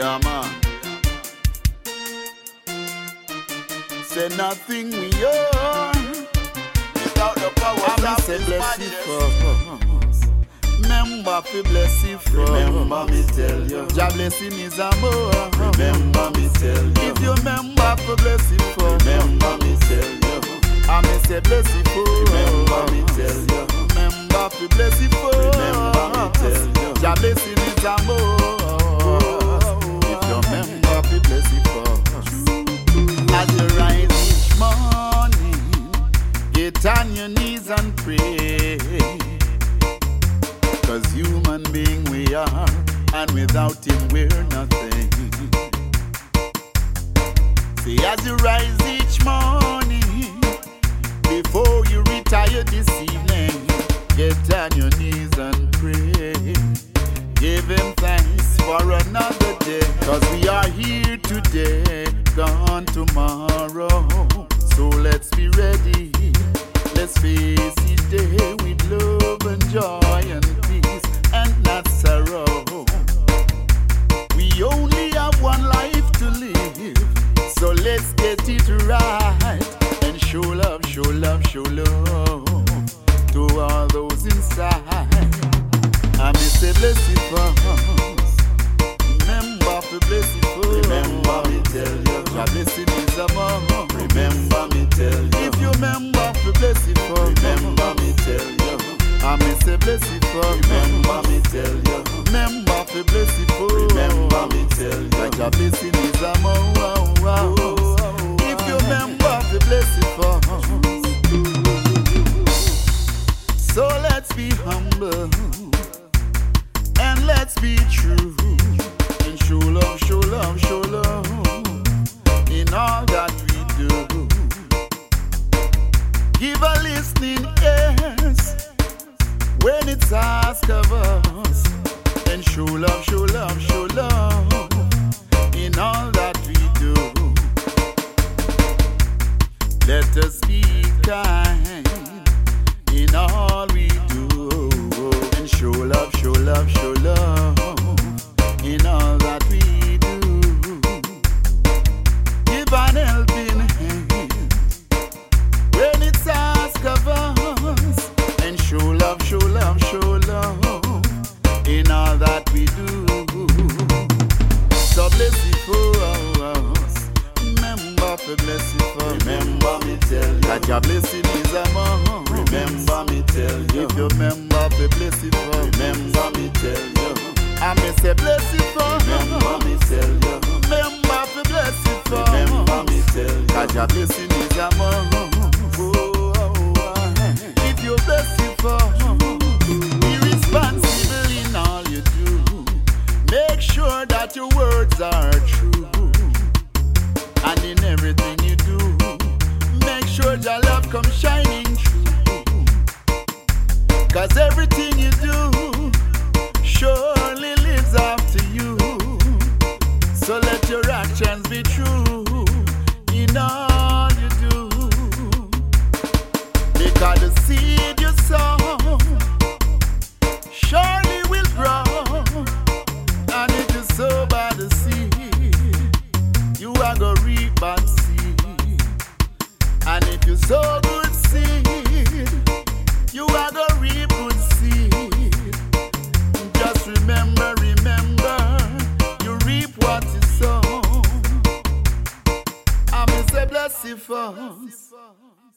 Yeah, man. Say nothing we are without the powers I'm of say bless you majesty. Remember fi bless you for. Remember me tell you. Jah blessing is a more. Remember me tell you. If you remember fi bless you for. Remember me tell you. I me say bless you for. Remember me tell you. Remember fi bless you for. Remember me tell you. Jah blessing pray. Cause human being we are, and without him we're nothing. See, as you rise each morning, before you retire this evening, get on your knees and pray. Give him thanks for another day. Cause we are here bless you first. Remember me tell you. Remember to bless you first. Remember me tell you. Like your blessing is a more. If you remember to bless you first. So let's be humble and let's be true and show love, show love, show love when it's asked of us and show love, show love, show love Remember me tell you. that your blessing is a more. Remember me tell you. If you remember to bless you for Remember me tell you. I may say bless you for Remember me tell you. Remember to bless you for Remember me tell you. Cause your blessing is a more. Oh, if you bless you for Be responsible in all you do Make sure that your words are true And in everything love comes shining through. Cause everything you do Surely lives to you. So let your actions be true In all you do. Because the seed you sow sow. I'm